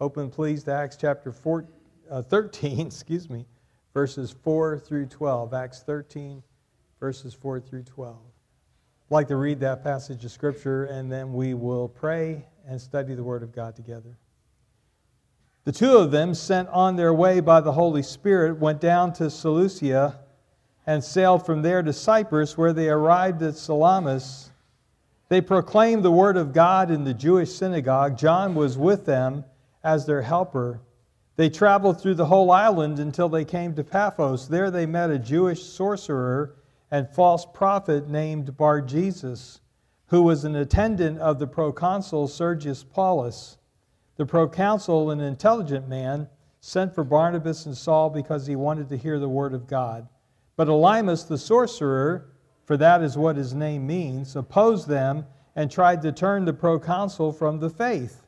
Open, please, to Acts chapter four, uh, 13, excuse me, verses 4 through 12. Acts 13, verses 4 through 12. I'd like to read that passage of Scripture, and then we will pray and study the Word of God together. The two of them, sent on their way by the Holy Spirit, went down to Seleucia and sailed from there to Cyprus, where they arrived at Salamis. They proclaimed the Word of God in the Jewish synagogue. John was with them as their helper. They traveled through the whole island until they came to Paphos. There they met a Jewish sorcerer and false prophet named Bar Jesus, who was an attendant of the proconsul Sergius Paulus. The proconsul, an intelligent man, sent for Barnabas and Saul because he wanted to hear the word of God. But Elymas the sorcerer, for that is what his name means, opposed them and tried to turn the proconsul from the faith.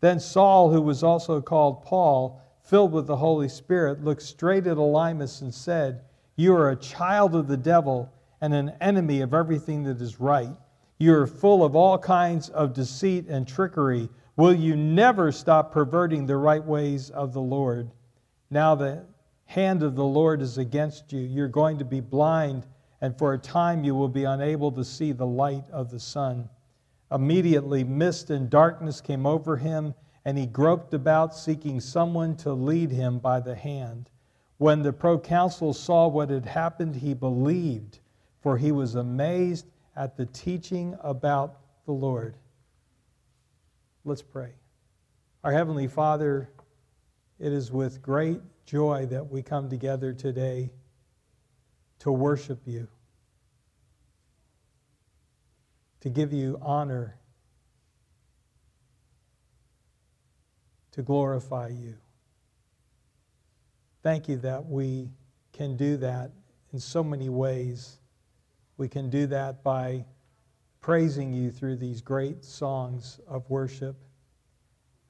Then Saul, who was also called Paul, filled with the Holy Spirit, looked straight at Elymas and said, You are a child of the devil and an enemy of everything that is right. You are full of all kinds of deceit and trickery. Will you never stop perverting the right ways of the Lord? Now the hand of the Lord is against you. You're going to be blind, and for a time you will be unable to see the light of the sun. Immediately, mist and darkness came over him, and he groped about, seeking someone to lead him by the hand. When the proconsul saw what had happened, he believed, for he was amazed at the teaching about the Lord. Let's pray. Our Heavenly Father, it is with great joy that we come together today to worship you. To give you honor, to glorify you. Thank you that we can do that in so many ways. We can do that by praising you through these great songs of worship.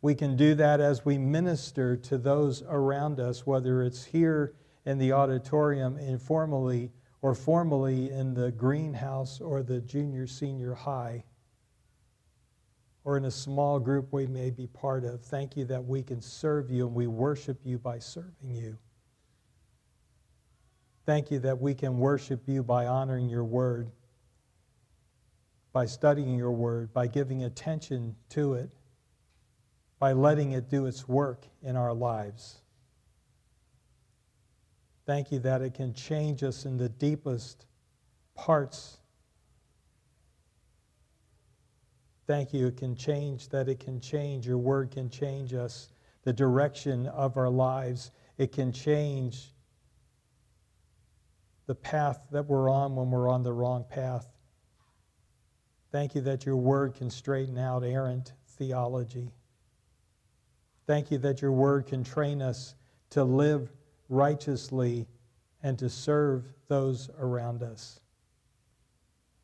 We can do that as we minister to those around us, whether it's here in the auditorium informally or formally in the greenhouse or the junior senior high or in a small group we may be part of. Thank you that we can serve you and we worship you by serving you. Thank you that we can worship you by honoring your word, by studying your word, by giving attention to it, by letting it do its work in our lives. Thank you that it can change us in the deepest parts. Thank you, it can change, that it can change. Your word can change us, the direction of our lives. It can change the path that we're on when we're on the wrong path. Thank you that your word can straighten out errant theology. Thank you that your word can train us to live righteously and to serve those around us.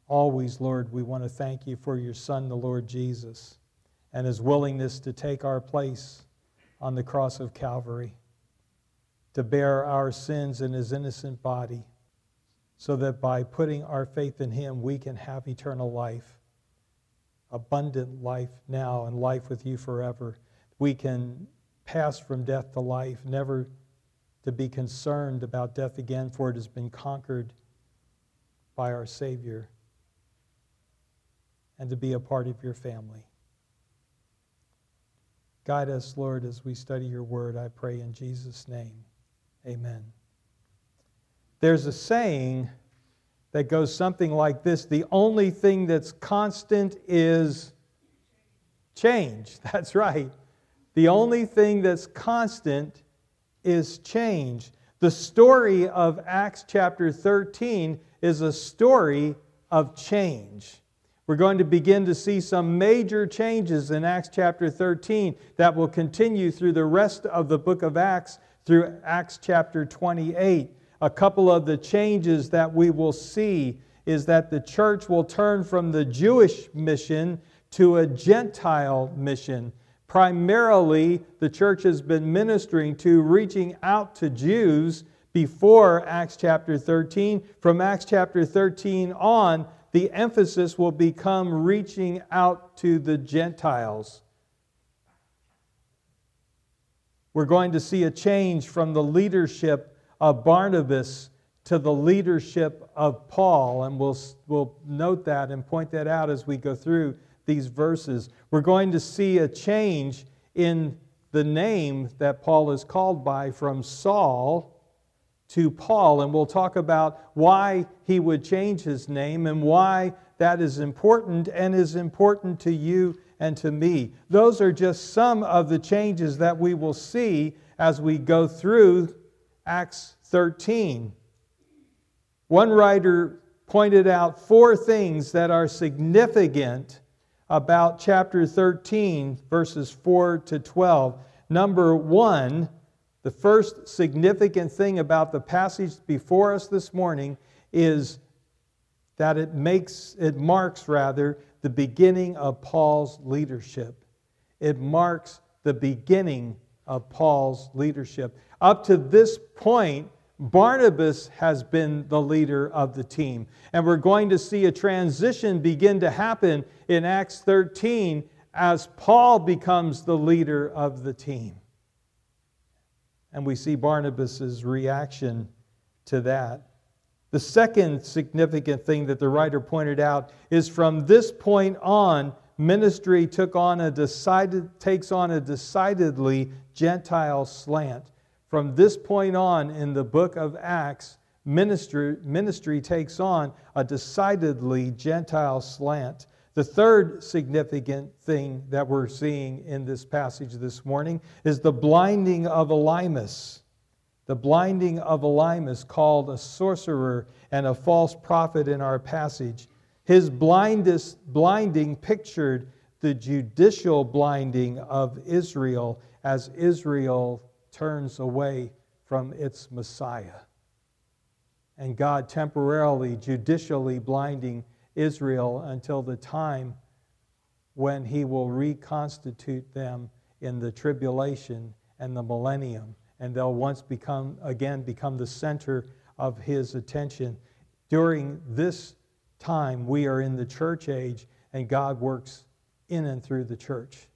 Always, Lord, we want to thank you for your Son, the Lord Jesus, and his willingness to take our place on the cross of Calvary, to bear our sins in his innocent body, so that by putting our faith in him, we can have eternal life, abundant life now, and life with you forever. We can pass from death to life, never to be concerned about death again, for it has been conquered by our Savior, and to be a part of your family. Guide us, Lord, as we study your word, I pray in Jesus' name. Amen. There's a saying that goes something like this The only thing that's constant is change. That's right. The only thing that's constant is change. The story of Acts chapter 13 is a story of change. We're going to begin to see some major changes in Acts chapter 13 that will continue through the rest of the book of Acts through Acts chapter 28. A couple of the changes that we will see is that the church will turn from the Jewish mission to a Gentile mission primarily the church has been ministering to, reaching out to Jews before Acts chapter 13. From Acts chapter 13 on, the emphasis will become reaching out to the Gentiles. We're going to see a change from the leadership of Barnabas to the leadership of Paul, and we'll, we'll note that and point that out as we go through these verses. We're going to see a change in the name that Paul is called by from Saul to Paul, and we'll talk about why he would change his name and why that is important and is important to you and to me. Those are just some of the changes that we will see as we go through Acts 13. One writer pointed out four things that are significant about chapter 13, verses 4 to 12. Number one, the first significant thing about the passage before us this morning is that it makes it marks rather the beginning of Paul's leadership. It marks the beginning of Paul's leadership. Up to this point, Barnabas has been the leader of the team. And we're going to see a transition begin to happen in Acts 13 as Paul becomes the leader of the team. And we see Barnabas' reaction to that. The second significant thing that the writer pointed out is from this point on, ministry took on a decided, takes on a decidedly Gentile slant. From this point on in the book of Acts, ministry, ministry takes on a decidedly Gentile slant. The third significant thing that we're seeing in this passage this morning is the blinding of Elymas. The blinding of Elymas, called a sorcerer and a false prophet in our passage. His blindest, blinding pictured the judicial blinding of Israel as Israel turns away from its Messiah. And God temporarily, judicially blinding Israel until the time when he will reconstitute them in the tribulation and the millennium. And they'll once become again become the center of his attention. During this time we are in the church age and god works in and through the church.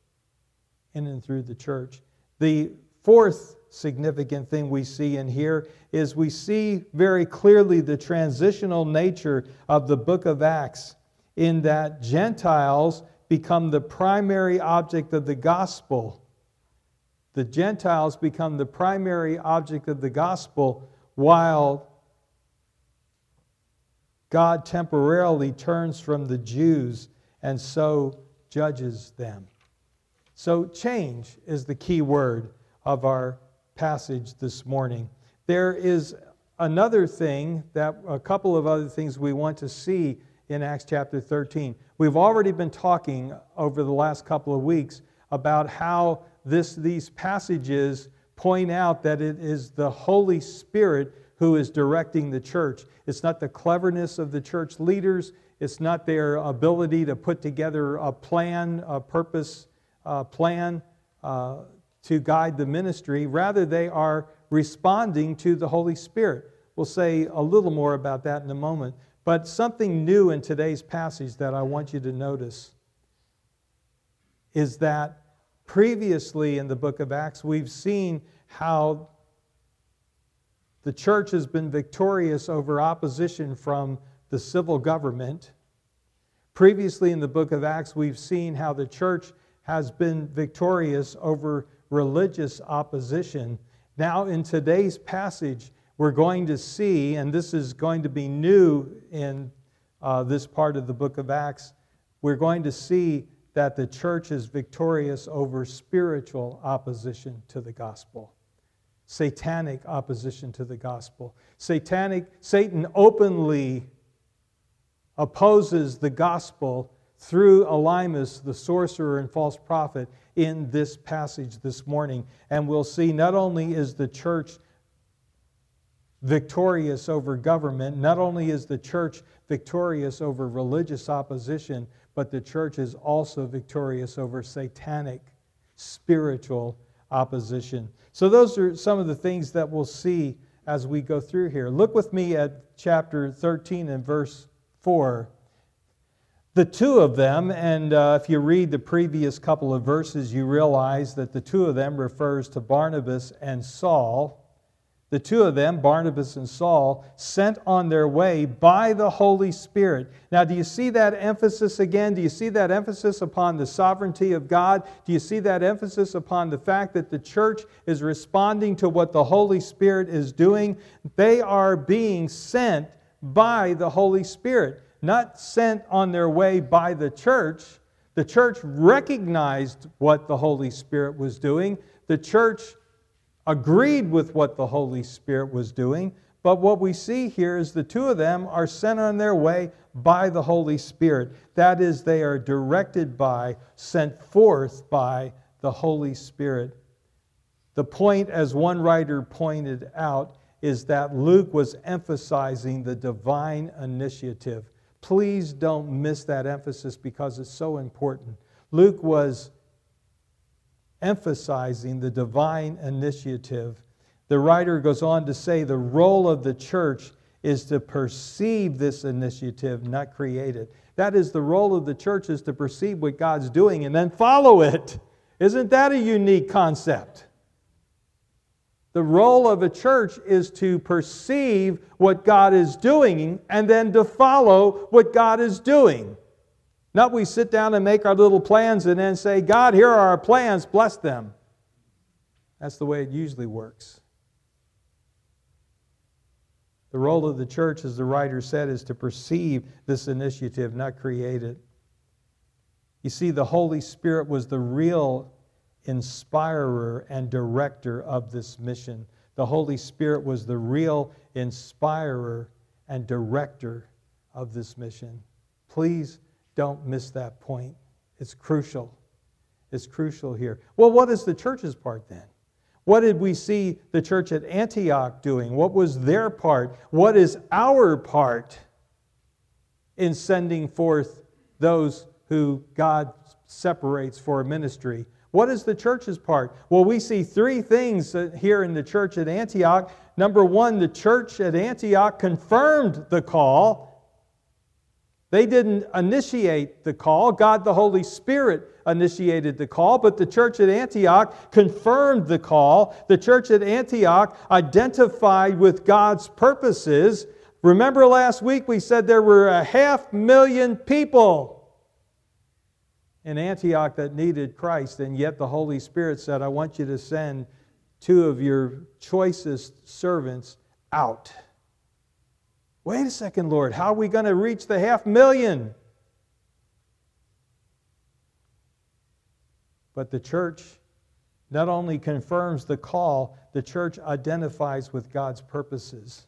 In and through the church. The fourth significant thing we see in here is we see very clearly the transitional nature of the book of Acts in that Gentiles become the primary object of the gospel. The Gentiles become the primary object of the gospel while God temporarily turns from the Jews and so judges them. So, change is the key word of our passage this morning. There is another thing that a couple of other things we want to see in Acts chapter 13. We've already been talking over the last couple of weeks about how this, these passages point out that it is the Holy Spirit who is directing the church. It's not the cleverness of the church leaders, it's not their ability to put together a plan, a purpose a plan. Uh, to guide the ministry. Rather, they are responding to the Holy Spirit. We'll say a little more about that in a moment. But something new in today's passage that I want you to notice is that previously in the book of Acts, we've seen how the church has been victorious over opposition from the civil government. Previously in the book of Acts, we've seen how the church has been victorious over religious opposition. Now, in today's passage, we're going to see, and this is going to be new in uh, this part of the book of Acts, we're going to see that the church is victorious over spiritual opposition to the gospel, satanic opposition to the gospel. Satanic, Satan openly opposes the gospel through Elymas, the sorcerer and false prophet, in this passage this morning. And we'll see not only is the church victorious over government, not only is the church victorious over religious opposition, but the church is also victorious over satanic spiritual opposition. So, those are some of the things that we'll see as we go through here. Look with me at chapter 13 and verse 4. The two of them, and uh, if you read the previous couple of verses, you realize that the two of them refers to Barnabas and Saul. The two of them, Barnabas and Saul, sent on their way by the Holy Spirit. Now, do you see that emphasis again? Do you see that emphasis upon the sovereignty of God? Do you see that emphasis upon the fact that the church is responding to what the Holy Spirit is doing? They are being sent by the Holy Spirit not sent on their way by the church. The church recognized what the Holy Spirit was doing. The church agreed with what the Holy Spirit was doing. But what we see here is the two of them are sent on their way by the Holy Spirit. That is, they are directed by, sent forth by the Holy Spirit. The point, as one writer pointed out, is that Luke was emphasizing the divine initiative. Please don't miss that emphasis because it's so important. Luke was emphasizing the divine initiative. The writer goes on to say the role of the church is to perceive this initiative, not create it. That is, the role of the church is to perceive what God's doing and then follow it. Isn't that a unique concept? The role of a church is to perceive what God is doing and then to follow what God is doing. Not we sit down and make our little plans and then say, God, here are our plans, bless them. That's the way it usually works. The role of the church, as the writer said, is to perceive this initiative, not create it. You see, the Holy Spirit was the real inspirer and director of this mission. The Holy Spirit was the real inspirer and director of this mission. Please don't miss that point. It's crucial. It's crucial here. Well, what is the church's part then? What did we see the church at Antioch doing? What was their part? What is our part in sending forth those who God separates for a ministry what is the church's part? Well, we see three things uh, here in the church at Antioch. Number one, the church at Antioch confirmed the call. They didn't initiate the call. God the Holy Spirit initiated the call, but the church at Antioch confirmed the call. The church at Antioch identified with God's purposes. Remember last week we said there were a half million people in Antioch that needed Christ, and yet the Holy Spirit said, I want you to send two of your choicest servants out. Wait a second, Lord, how are we going to reach the half million? But the church not only confirms the call, the church identifies with God's purposes.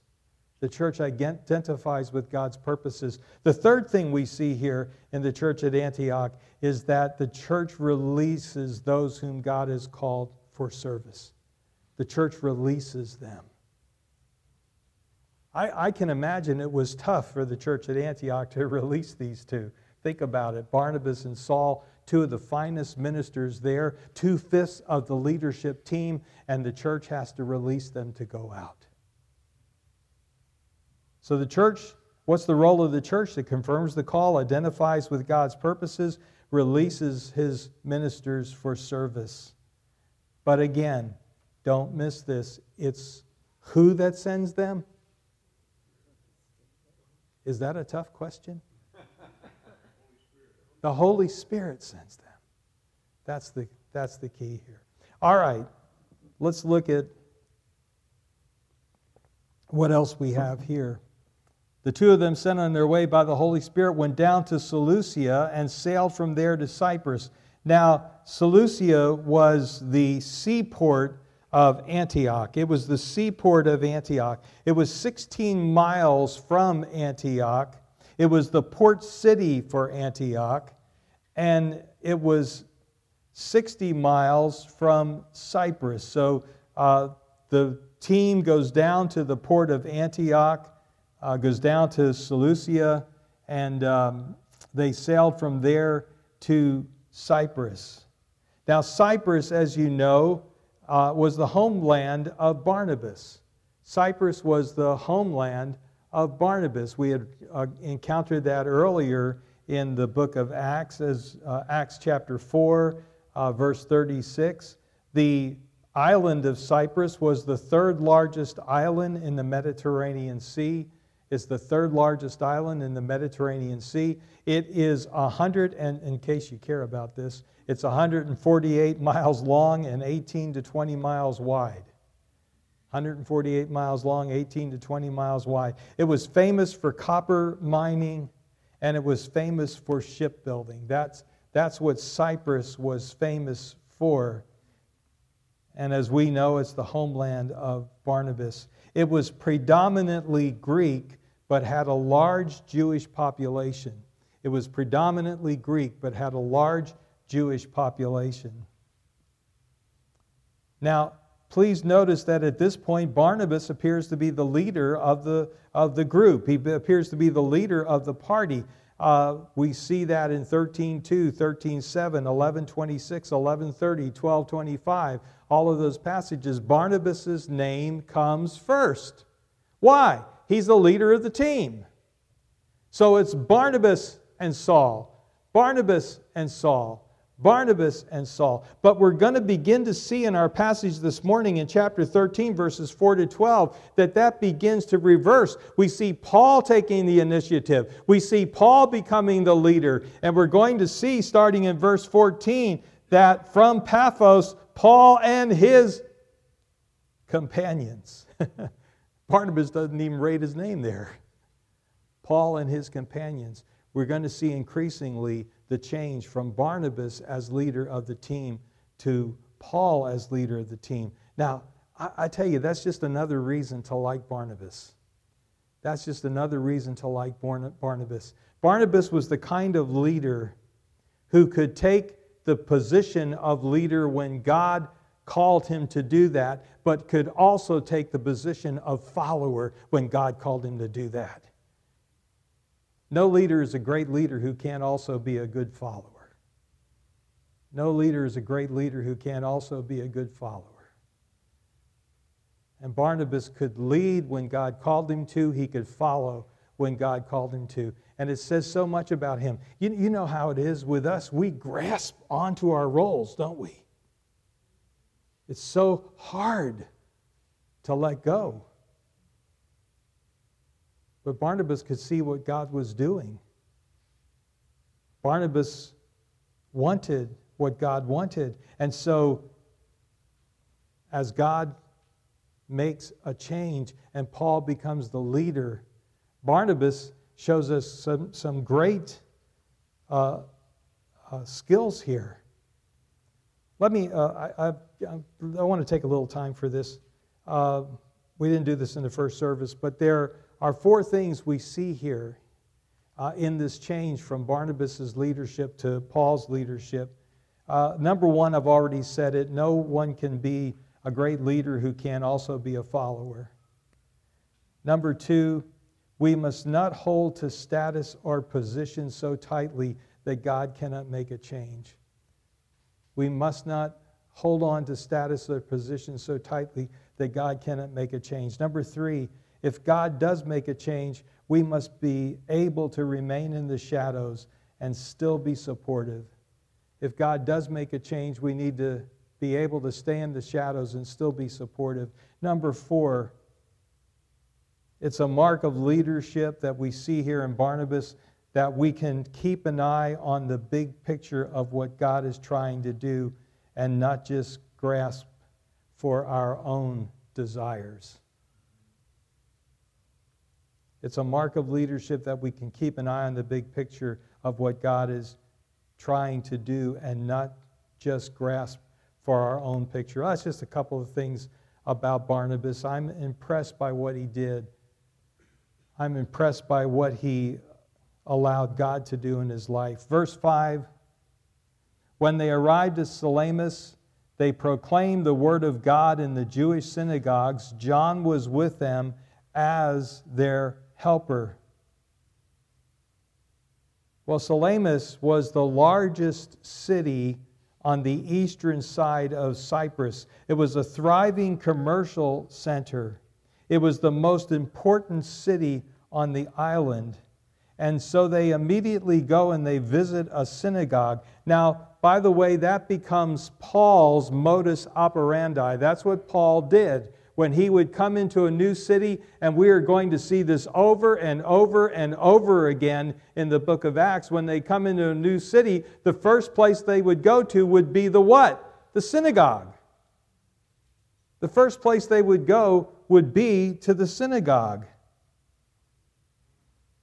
The church identifies with God's purposes. The third thing we see here in the church at Antioch is that the church releases those whom God has called for service. The church releases them. I, I can imagine it was tough for the church at Antioch to release these two. Think about it Barnabas and Saul, two of the finest ministers there, two fifths of the leadership team, and the church has to release them to go out. So, the church, what's the role of the church? It confirms the call, identifies with God's purposes, releases his ministers for service. But again, don't miss this. It's who that sends them? Is that a tough question? The Holy Spirit sends them. That's the, that's the key here. All right, let's look at what else we have here. The two of them, sent on their way by the Holy Spirit, went down to Seleucia and sailed from there to Cyprus. Now, Seleucia was the seaport of Antioch. It was the seaport of Antioch. It was 16 miles from Antioch. It was the port city for Antioch. And it was 60 miles from Cyprus. So uh, the team goes down to the port of Antioch uh, goes down to Seleucia, and um, they sailed from there to Cyprus. Now, Cyprus, as you know, uh, was the homeland of Barnabas. Cyprus was the homeland of Barnabas. We had uh, encountered that earlier in the book of Acts, as uh, Acts chapter 4, uh, verse 36. The island of Cyprus was the third largest island in the Mediterranean Sea. It's the third largest island in the Mediterranean Sea. It is 100, and in case you care about this, it's 148 miles long and 18 to 20 miles wide. 148 miles long, 18 to 20 miles wide. It was famous for copper mining and it was famous for shipbuilding. That's, that's what Cyprus was famous for. And as we know, it's the homeland of Barnabas. It was predominantly Greek, but had a large Jewish population. It was predominantly Greek, but had a large Jewish population. Now, please notice that at this point, Barnabas appears to be the leader of the, of the group. He appears to be the leader of the party. Uh, we see that in 13.2, 13.7, 11.26, 11.30, 12.25. All of those passages, Barnabas' name comes first. Why? He's the leader of the team. So it's Barnabas and Saul, Barnabas and Saul, Barnabas and Saul. But we're going to begin to see in our passage this morning in chapter 13, verses 4 to 12, that that begins to reverse. We see Paul taking the initiative, we see Paul becoming the leader. And we're going to see, starting in verse 14, that from Paphos, Paul and his companions. Barnabas doesn't even rate his name there. Paul and his companions. We're going to see increasingly the change from Barnabas as leader of the team to Paul as leader of the team. Now, I, I, tell you, that's just another reason to like Barnabas. That's just another reason to like Barnabas. Barnabas was the kind of leader who could take the position of leader when God called him to do that, but could also take the position of follower when God called him to do that. No leader is a great leader who can't also be a good follower. No leader is a great leader who can't also be a good follower. And Barnabas could lead when God called him to, he could follow when God called him to. And it says so much about him. You, you know how it is with us. We grasp onto our roles, don't we? It's so hard to let go. But Barnabas could see what God was doing. Barnabas wanted what God wanted. And so, as God makes a change and Paul becomes the leader, Barnabas shows us some, some great uh, uh, skills here. Let me, uh, I, I, I, want to take a little time for this. Uh, we didn't do this in the first service, but there are four things we see here uh, in this change from Barnabas' leadership to Paul's leadership. Uh, number one, I've already said it no one can be a great leader who can also be a follower. Number two, we must not hold to status or position so tightly that God cannot make a change. We must not hold on to status or position so tightly that God cannot make a change. Number three, if God does make a change, we must be able to remain in the shadows and still be supportive. If God does make a change, we need to be able to stay in the shadows and still be supportive. Number four, it's a mark of leadership that we see here in Barnabas that we can keep an eye on the big picture of what God is trying to do and not just grasp for our own desires. It's a mark of leadership that we can keep an eye on the big picture of what God is trying to do and not just grasp for our own picture. That's just a couple of things about Barnabas. I'm impressed by what he did. I'm impressed by what he allowed God to do in his life. Verse 5 When they arrived at Salamis, they proclaimed the word of God in the Jewish synagogues. John was with them as their helper. Well, Salamis was the largest city on the eastern side of Cyprus. It was a thriving commercial center. It was the most important city on the island. And so they immediately go and they visit a synagogue. Now, by the way, that becomes Paul's modus operandi. That's what Paul did when he would come into a new city, and we are going to see this over and over and over again in the book of Acts. When they come into a new city, the first place they would go to would be the what? The synagogue. The first place they would go would be to the synagogue.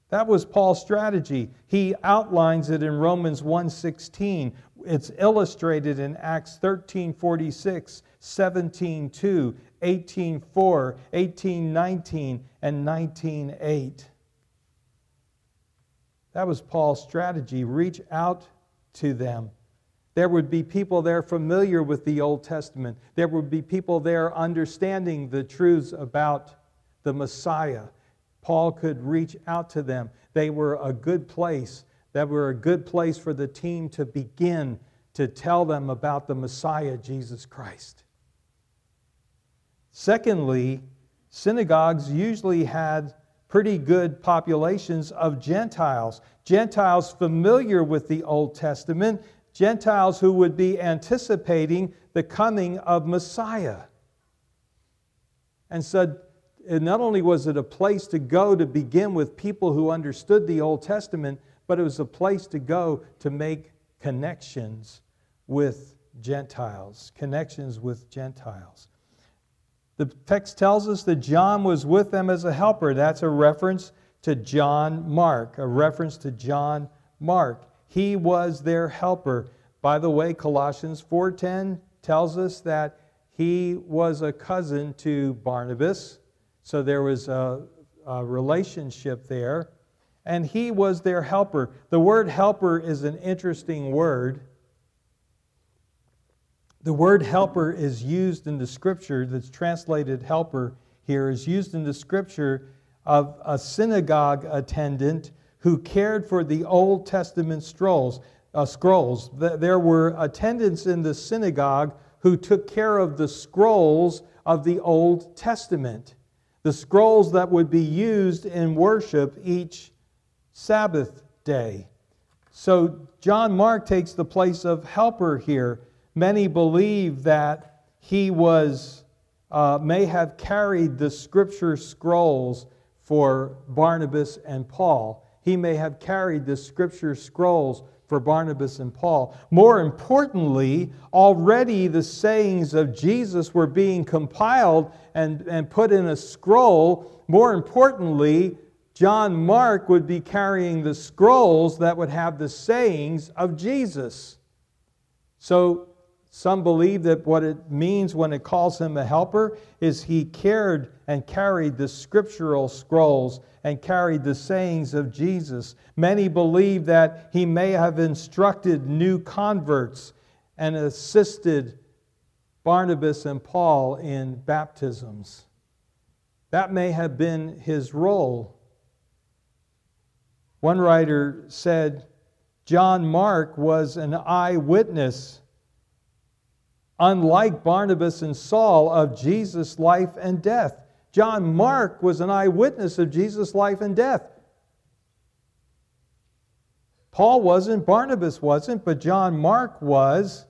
That was Paul's strategy. He outlines it in Romans 1:16. It's illustrated in Acts 13:46, 17:2, 18:4, 18:19, and 19:8. That was Paul's strategy. Reach out to them. There would be people there familiar with the Old Testament. There would be people there understanding the truths about the Messiah. Paul could reach out to them. They were a good place. That were a good place for the team to begin to tell them about the Messiah, Jesus Christ. Secondly, synagogues usually had pretty good populations of Gentiles. Gentiles familiar with the Old Testament, Gentiles who would be anticipating the coming of Messiah. And so not only was it a place to go to begin with people who understood the Old Testament, but it was a place to go to make connections with Gentiles, connections with Gentiles. The text tells us that John was with them as a helper. That's a reference to John Mark, a reference to John Mark. He was their helper. By the way, Colossians 4:10 tells us that he was a cousin to Barnabas so there was a, a relationship there. And he was their helper. The word helper is an interesting word. The word helper is used in the scripture, that's translated helper here, is used in the scripture of a synagogue attendant who cared for the Old Testament scrolls. Uh, scrolls. There were attendants in the synagogue who took care of the scrolls of the Old Testament the scrolls that would be used in worship each Sabbath day. So John Mark takes the place of helper here. Many believe that he was uh, may have carried the scripture scrolls for Barnabas and Paul. He may have carried the scripture scrolls for Barnabas and Paul. More importantly, already the sayings of Jesus were being compiled and, and put in a scroll. More importantly, John Mark would be carrying the scrolls that would have the sayings of Jesus. So some believe that what it means when it calls him a helper is he cared and carried the scriptural scrolls and carried the sayings of Jesus. Many believe that he may have instructed new converts and assisted Barnabas and Paul in baptisms. That may have been his role. One writer said John Mark was an eyewitness unlike Barnabas and Saul, of Jesus' life and death. John Mark was an eyewitness of Jesus' life and death. Paul wasn't, Barnabas wasn't, but John Mark was.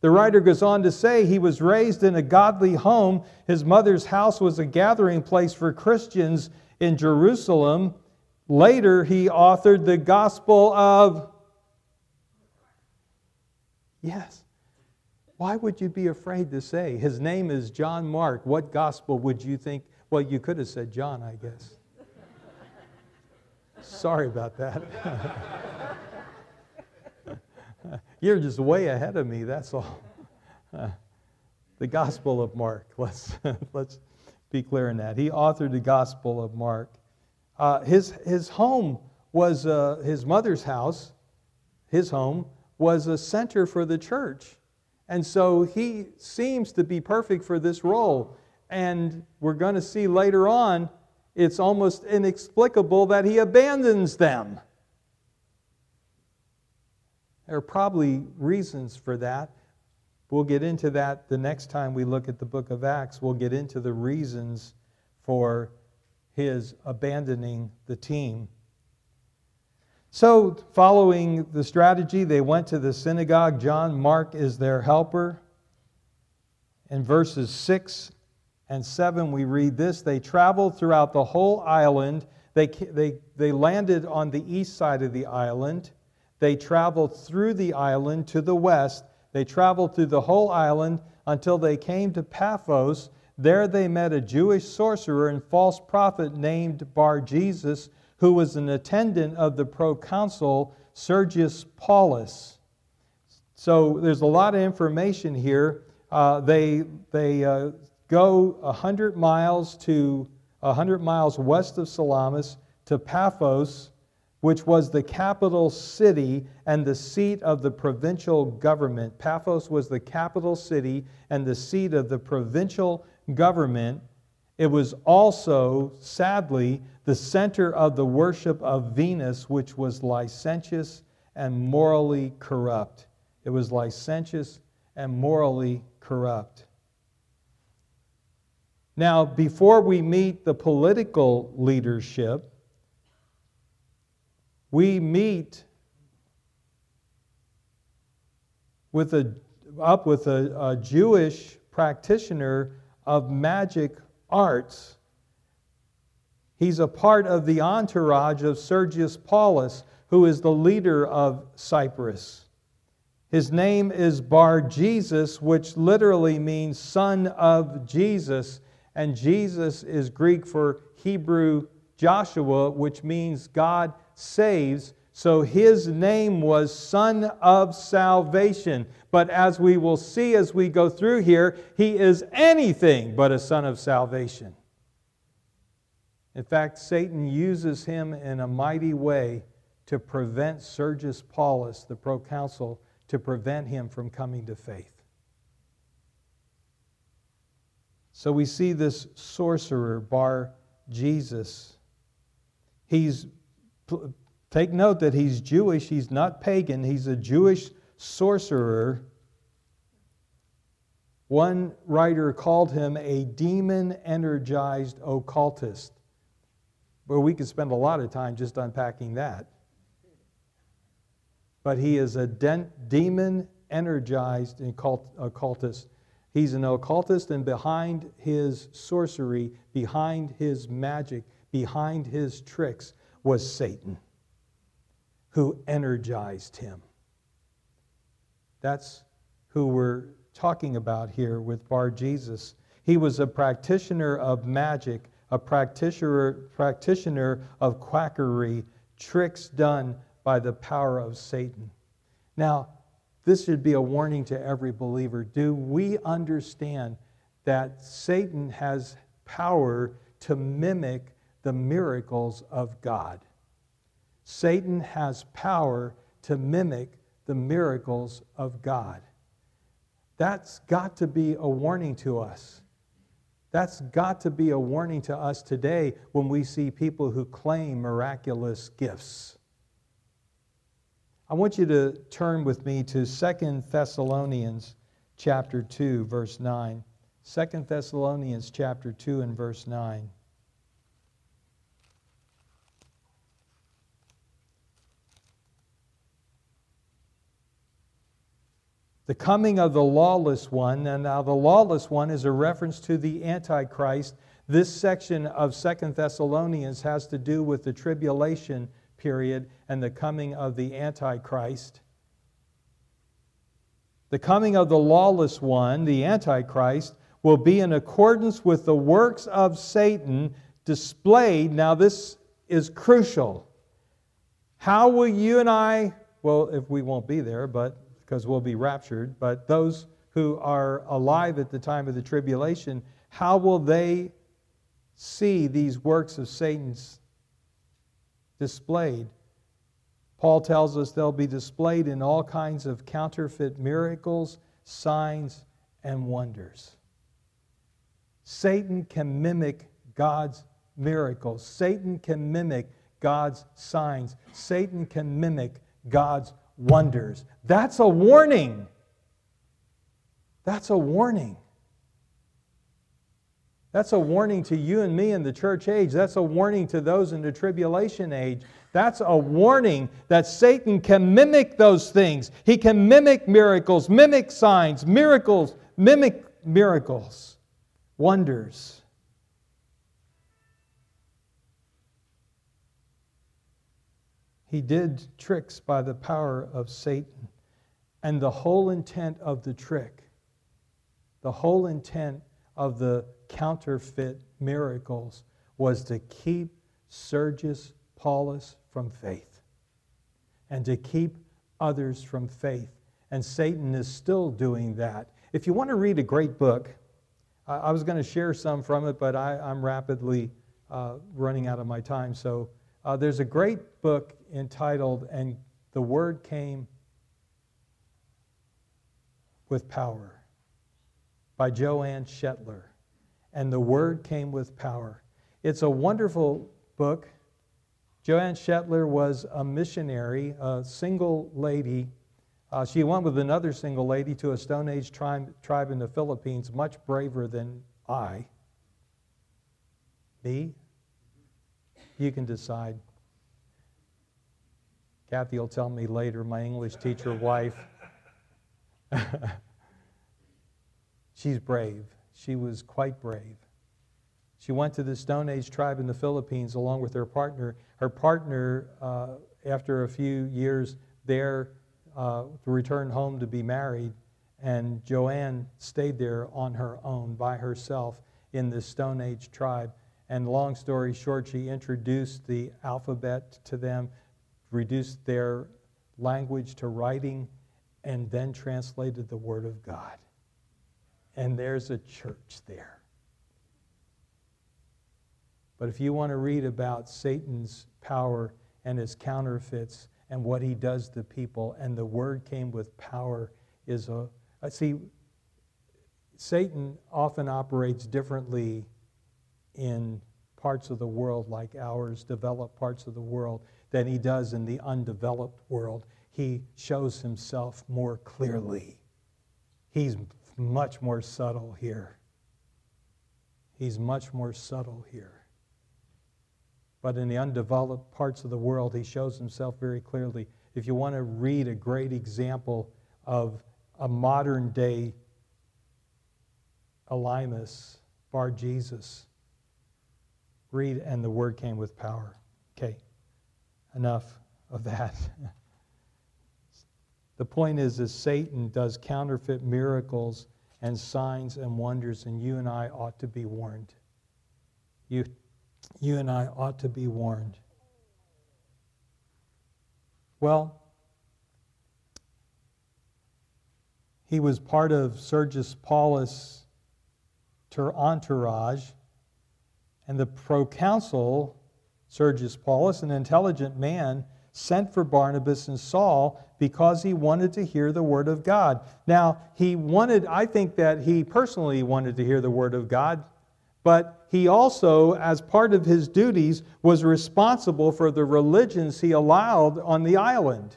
The writer goes on to say he was raised in a godly home. His mother's house was a gathering place for Christians in Jerusalem. Later, he authored the Gospel of. Yes. Why would you be afraid to say, His name is John Mark? What gospel would you think? Well, you could have said John, I guess. Sorry about that. You're just way ahead of me, that's all. the Gospel of Mark. Let's, let's be clear in that. He authored the Gospel of Mark. Uh, his, his home was, uh, his mother's house, his home, was a center for the church. And so he seems to be perfect for this role. And we're going to see later on, it's almost inexplicable that he abandons them. There are probably reasons for that. We'll get into that the next time we look at the book of Acts. We'll get into the reasons for his abandoning the team. So, following the strategy, they went to the synagogue. John Mark is their helper. In verses 6 and 7, we read this They traveled throughout the whole island. They, they, they landed on the east side of the island. They traveled through the island to the west. They traveled through the whole island until they came to Paphos. There they met a Jewish sorcerer and false prophet named Bar Jesus who was an attendant of the proconsul Sergius Paulus. So there's a lot of information here. Uh, they they uh, go 100 miles to 100 miles west of Salamis to Paphos, which was the capital city and the seat of the provincial government. Paphos was the capital city and the seat of the provincial government. It was also, sadly, the center of the worship of Venus, which was licentious and morally corrupt. It was licentious and morally corrupt. Now, before we meet the political leadership, we meet with a, up with a, a Jewish practitioner of magic arts He's a part of the entourage of Sergius Paulus, who is the leader of Cyprus. His name is Bar Jesus, which literally means son of Jesus, and Jesus is Greek for Hebrew Joshua, which means God saves. So his name was Son of Salvation. But as we will see as we go through here, he is anything but a son of salvation. In fact, Satan uses him in a mighty way to prevent Sergius Paulus, the proconsul, to prevent him from coming to faith. So we see this sorcerer, Bar Jesus. He's, take note that he's Jewish, he's not pagan, he's a Jewish sorcerer. One writer called him a demon energized occultist. Well, we could spend a lot of time just unpacking that. But he is a demon energized occult- occultist. He's an occultist, and behind his sorcery, behind his magic, behind his tricks was Satan, who energized him. That's who we're talking about here with Bar Jesus. He was a practitioner of magic a practitioner, practitioner of quackery, tricks done by the power of Satan. Now, this should be a warning to every believer. Do we understand that Satan has power to mimic the miracles of God? Satan has power to mimic the miracles of God. That's got to be a warning to us. That's got to be a warning to us today when we see people who claim miraculous gifts. I want you to turn with me to 2 Thessalonians chapter 2 verse 9. 2 Thessalonians chapter 2 and verse 9. The coming of the lawless one. And now the lawless one is a reference to the Antichrist. This section of Second Thessalonians has to do with the tribulation period and the coming of the Antichrist. The coming of the lawless one, the Antichrist, will be in accordance with the works of Satan displayed. Now, this is crucial. How will you and I, well, if we won't be there, but because we'll be raptured, but those who are alive at the time of the tribulation, how will they see these works of Satan's displayed? Paul tells us they'll be displayed in all kinds of counterfeit miracles, signs, and wonders. Satan can mimic God's miracles. Satan can mimic God's signs. Satan can mimic God's wonders. That's a warning. That's a warning. That's a warning to you and me in the church age. That's a warning to those in the tribulation age. That's a warning that Satan can mimic those things. He can mimic miracles, mimic signs, miracles, mimic miracles, wonders. He did tricks by the power of Satan. And the whole intent of the trick, the whole intent of the counterfeit miracles was to keep Sergius Paulus from faith and to keep others from faith. And Satan is still doing that. If you want to read a great book, I, was going to share some from it, but I, am rapidly uh, running out of my time. So uh, there's a great book entitled And the Word Came with Power by Joanne Shetler. And the Word Came with Power. It's a wonderful book. Joanne Shetler was a missionary, a single lady. Uh, she went with another single lady to a Stone Age tribe, tribe in the Philippines, much braver than I. Me? You can decide. Kathy will tell me later, my English teacher wife. She's brave. She was quite brave. She went to the Stone Age tribe in the Philippines along with her partner. Her partner, uh, after a few years there, uh, returned home to be married, and Joanne stayed there on her own by herself in this Stone Age tribe. And long story short, she introduced the alphabet to them reduced their language to writing, and then translated the Word of God. And there's a church there. But if you want to read about Satan's power and his counterfeits and what he does to people, and the word came with power, is a. Uh, see, Satan often operates differently in parts of the world like ours, developed parts of the world than he does in the undeveloped world. He shows himself more clearly. He's much more subtle here. He's much more subtle here. But in the undeveloped parts of the world, he shows himself very clearly. If you want to read a great example of a modern day Elymas, Bar Jesus, read, and the word came with power. Okay enough of that. the point is, is Satan does counterfeit miracles and signs and wonders, and you and I ought to be warned. You, you and I ought to be warned. Well, he was part of Sergius Paulus' entourage, and the proconsul Sergius Paulus, an intelligent man, sent for Barnabas and Saul because he wanted to hear the word of God. Now, he wanted, I think that he personally wanted to hear the word of God, but he also, as part of his duties, was responsible for the religions he allowed on the island.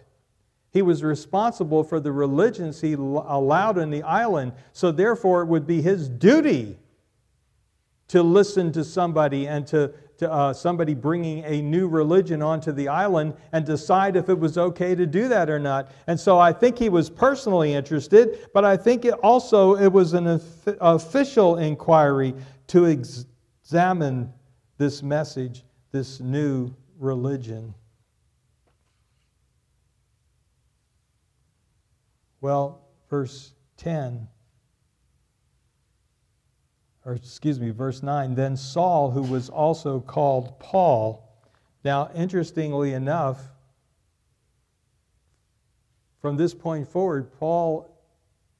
He was responsible for the religions he allowed on the island, so therefore it would be his duty to listen to somebody and to to uh, somebody bringing a new religion onto the island and decide if it was okay to do that or not. And so I think he was personally interested, but I think it also it was an official inquiry to ex- examine this message, this new religion. Well, verse 10 or excuse me, verse 9, then Saul, who was also called Paul. Now, interestingly enough, from this point forward, Paul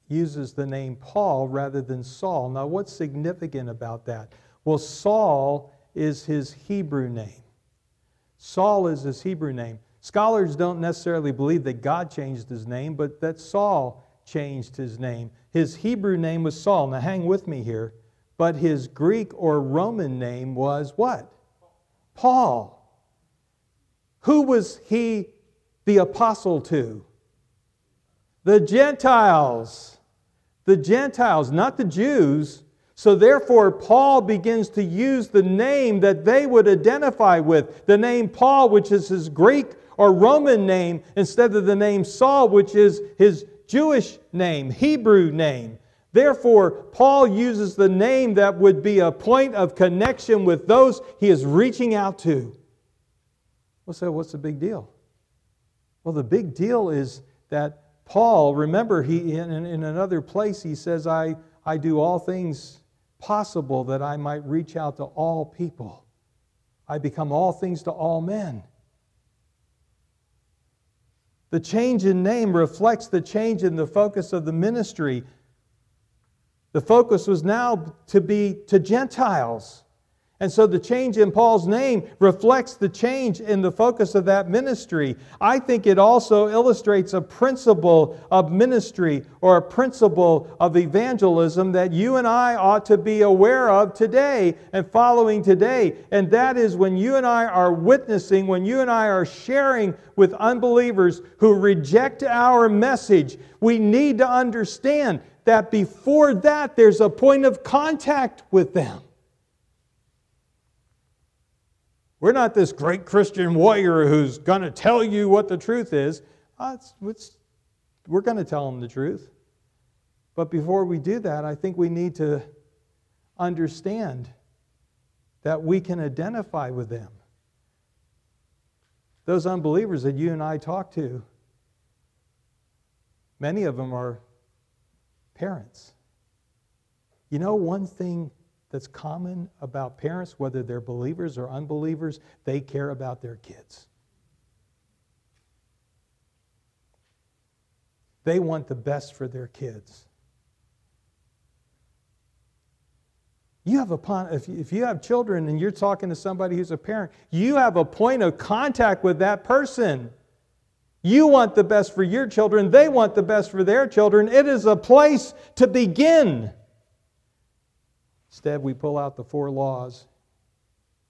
uses the name Paul rather than Saul. Now, what's significant about that? Well, Saul is his Hebrew name. Saul is his Hebrew name. Scholars don't necessarily believe that God changed his name, but that Saul changed his name. His Hebrew name was Saul. Now, hang with me here but his Greek or Roman name was what? Paul. Who was he the apostle to? The Gentiles. The Gentiles, not the Jews. So, therefore, Paul begins to use the name that they would identify with the name Paul, which is his Greek or Roman name, instead of the name Saul, which is his Jewish name, Hebrew name. Therefore, Paul uses the name that would be a point of connection with those he is reaching out to. Well, so what's the big deal? Well, the big deal is that Paul, remember, he in, in another place he says, I, I do all things possible that I might reach out to all people. I become all things to all men. The change in name reflects the change in the focus of the ministry. The focus was now to be to Gentiles. And so the change in Paul's name reflects the change in the focus of that ministry. I think it also illustrates a principle of ministry or a principle of evangelism that you and I ought to be aware of today and following today. And that is when you and I are witnessing, when you and I are sharing with unbelievers who reject our message, we need to understand that before that, there's a point of contact with them. We're not this great Christian warrior who's going to tell you what the truth is. Uh, it's, it's, we're going to tell them the truth. But before we do that, I think we need to understand that we can identify with them. Those unbelievers that you and I talk to, many of them are parents. You know, one thing that's common about parents, whether they're believers or unbelievers, they care about their kids. They want the best for their kids. You have a if if you have children and you're talking to somebody who's a parent, you have a point of contact with that person. You want the best for your children, they want the best for their children. It is a place to begin. Instead, we pull out the four laws.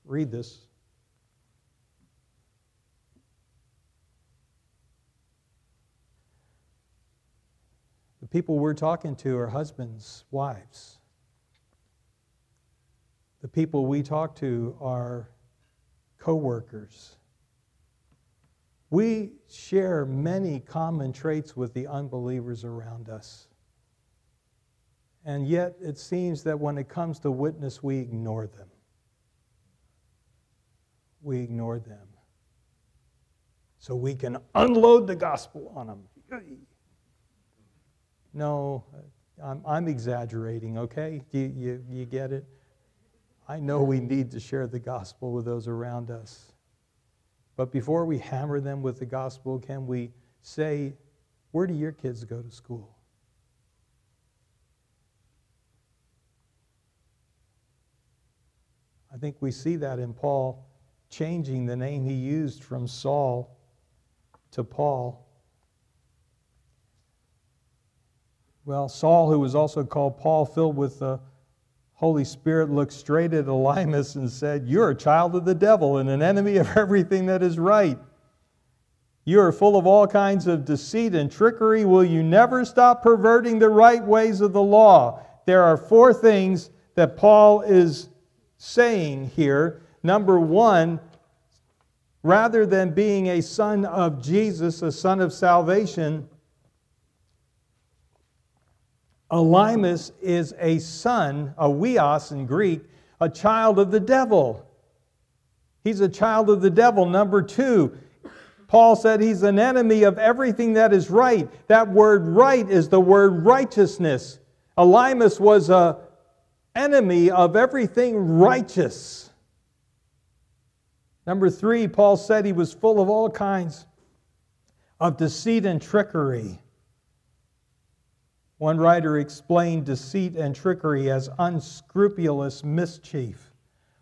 Read this. The people we're talking to are husbands, wives. The people we talk to are coworkers. We share many common traits with the unbelievers around us. And yet, it seems that when it comes to witness, we ignore them. We ignore them. So we can unload the gospel on them. No, I'm, I'm exaggerating, okay? You, you, you get it? I know we need to share the gospel with those around us. But before we hammer them with the gospel, can we say, Where do your kids go to school? I think we see that in Paul changing the name he used from Saul to Paul. Well, Saul, who was also called Paul, filled with the Holy Spirit, looked straight at Elymas and said, You're a child of the devil and an enemy of everything that is right. You are full of all kinds of deceit and trickery. Will you never stop perverting the right ways of the law? There are four things that Paul is saying here. Number one, rather than being a son of Jesus, a son of salvation, Elymas is a son, a huios in Greek, a child of the devil. He's a child of the devil. Number two, Paul said he's an enemy of everything that is right. That word right is the word righteousness. Elymas was a enemy of everything righteous. Number three, Paul said he was full of all kinds of deceit and trickery. One writer explained deceit and trickery as unscrupulous mischief.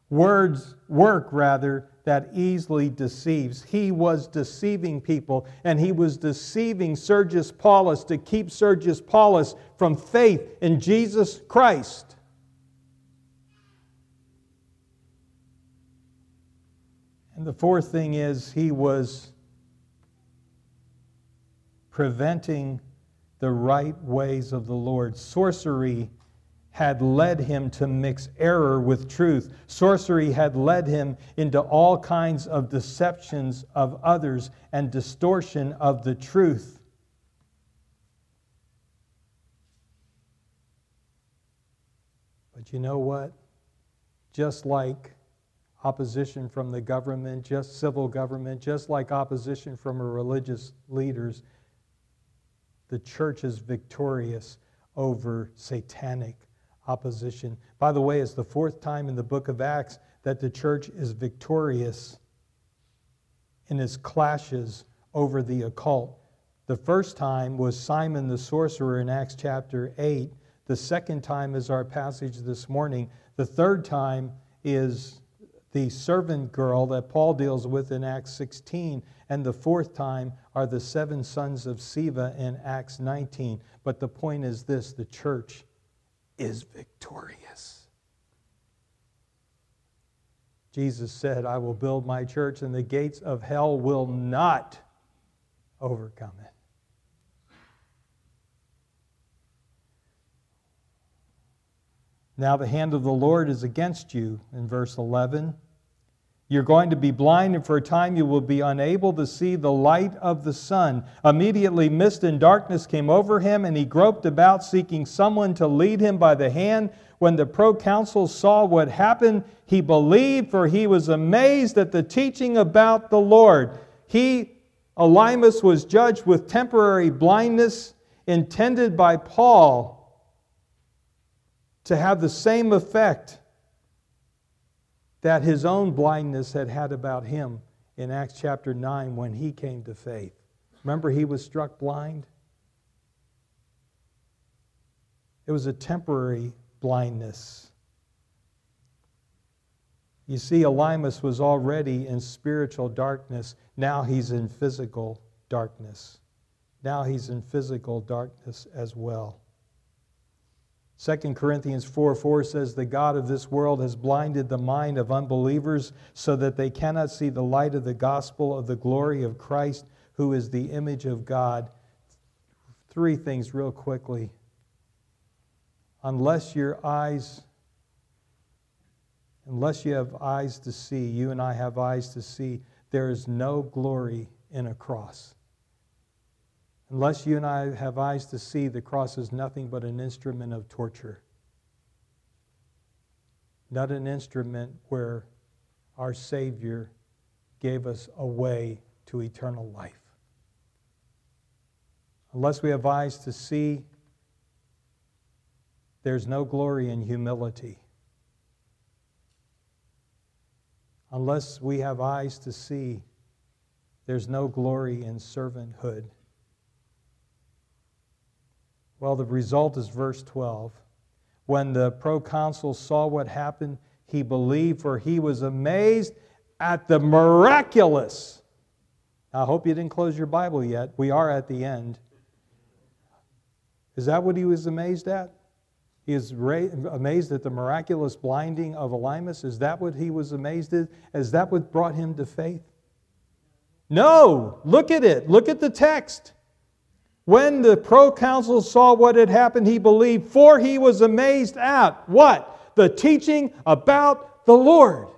Words, work rather, that easily deceives. He was deceiving people, and he was deceiving Sergius Paulus to keep Sergius Paulus from faith in Jesus Christ. And the fourth thing is he was preventing the right ways of the Lord. Sorcery had led him to mix error with truth. Sorcery had led him into all kinds of deceptions of others and distortion of the truth. But you know what? Just like opposition from the government, just civil government, just like opposition from religious leaders, the church is victorious over satanic opposition. By the way, it's the fourth time in the book of Acts that the church is victorious in its clashes over the occult. The first time was Simon the sorcerer in Acts chapter 8. The second time is our passage this morning. The third time is the servant girl that Paul deals with in Acts 16. And the fourth time are the seven sons of Sceva in Acts 19. But the point is this the church is victorious. Jesus said, I will build my church, and the gates of hell will not overcome it. Now the hand of the Lord is against you, in verse 11. You're going to be blind, and for a time you will be unable to see the light of the sun. Immediately, mist and darkness came over him, and he groped about, seeking someone to lead him by the hand. When the proconsul saw what happened, he believed, for he was amazed at the teaching about the Lord. He, Elymas, was judged with temporary blindness intended by Paul to have the same effect that his own blindness had had about him in Acts chapter 9 when he came to faith. Remember, he was struck blind? It was a temporary blindness. You see, Elymas was already in spiritual darkness. Now he's in physical darkness. Now he's in physical darkness as well. 2 Corinthians 4 4 says, The God of this world has blinded the mind of unbelievers so that they cannot see the light of the gospel of the glory of Christ, who is the image of God. Three things, real quickly. Unless your eyes, unless you have eyes to see, you and I have eyes to see, there is no glory in a cross. Unless you and I have eyes to see, the cross is nothing but an instrument of torture. Not an instrument where our Savior gave us a way to eternal life. Unless we have eyes to see, there's no glory in humility. Unless we have eyes to see, there's no glory in servanthood. Well, the result is verse 12. When the proconsul saw what happened, he believed, for he was amazed at the miraculous. I hope you didn't close your Bible yet. We are at the end. Is that what he was amazed at? He is amazed at the miraculous blinding of Elymas. Is that what he was amazed at? Is that what brought him to faith? No! Look at it. Look at the text. When the proconsul saw what had happened, he believed, for he was amazed at what? The teaching about the Lord.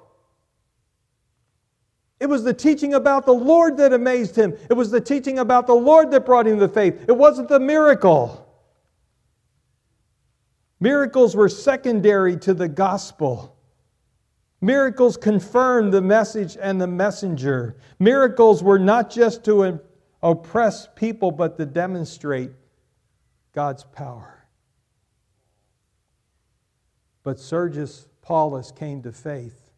It was the teaching about the Lord that amazed him. It was the teaching about the Lord that brought him to faith. It wasn't the miracle. Miracles were secondary to the gospel. Miracles confirmed the message and the messenger. Miracles were not just to oppress people, but to demonstrate God's power. But Sergius Paulus came to faith,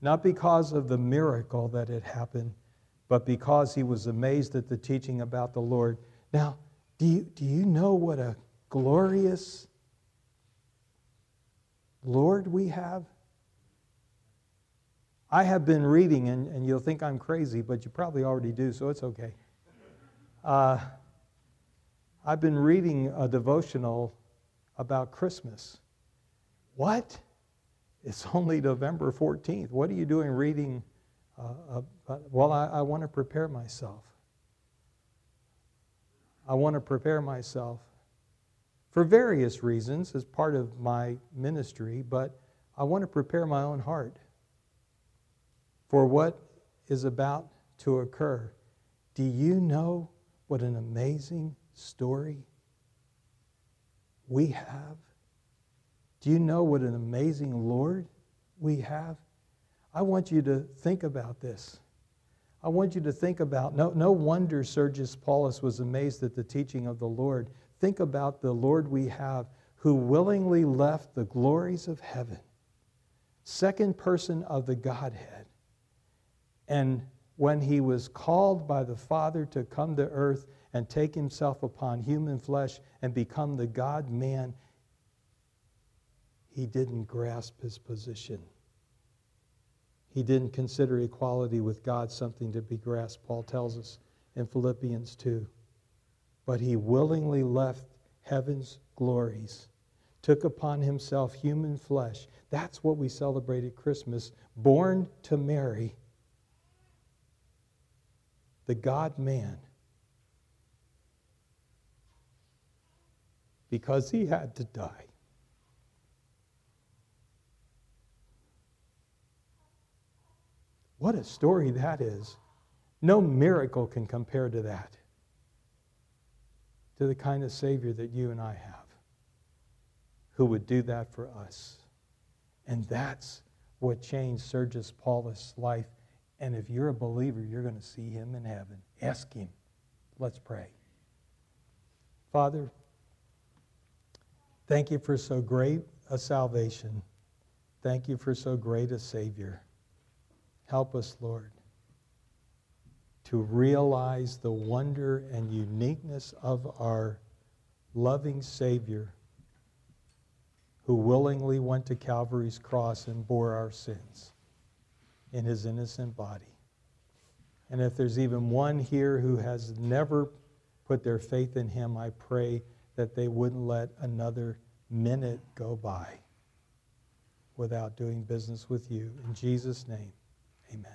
not because of the miracle that had happened, but because he was amazed at the teaching about the Lord. Now, do you, do you know what a glorious Lord we have? I have been reading, and, and you'll think I'm crazy, but you probably already do, so it's okay. Uh, I've been reading a devotional about Christmas. What? It's only November 14th. What are you doing reading? Uh, uh, well, I, I want to prepare myself. I want to prepare myself. for various reasons as part of my ministry, but I want to prepare my own heart for what is about to occur. Do you know what an amazing story we have? Do you know what an amazing Lord we have? I want you to think about this. I want you to think about no, no wonder Sergius Paulus was amazed at the teaching of the Lord. Think about the Lord we have who willingly left the glories of heaven, second person of the Godhead. And when he was called by the Father to come to earth and take himself upon human flesh and become the God man, he didn't grasp his position. He didn't consider equality with God something to be grasped, Paul tells us in Philippians 2. But he willingly left heaven's glories, took upon himself human flesh. That's what we celebrate at Christmas. Born to Mary, the God man, because he had to die. What a story that is. No miracle can compare to that, to the kind of Savior that you and I have, who would do that for us. And that's what changed Sergius Paulus' life. And if you're a believer, you're going to see him in heaven. Ask him. Let's pray. Father, thank you for so great a salvation. Thank you for so great a Savior. Help us, Lord, to realize the wonder and uniqueness of our loving Savior who willingly went to Calvary's cross and bore our sins in his innocent body. And if there's even one here who has never put their faith in him, I pray that they wouldn't let another minute go by without doing business with you. In Jesus' name.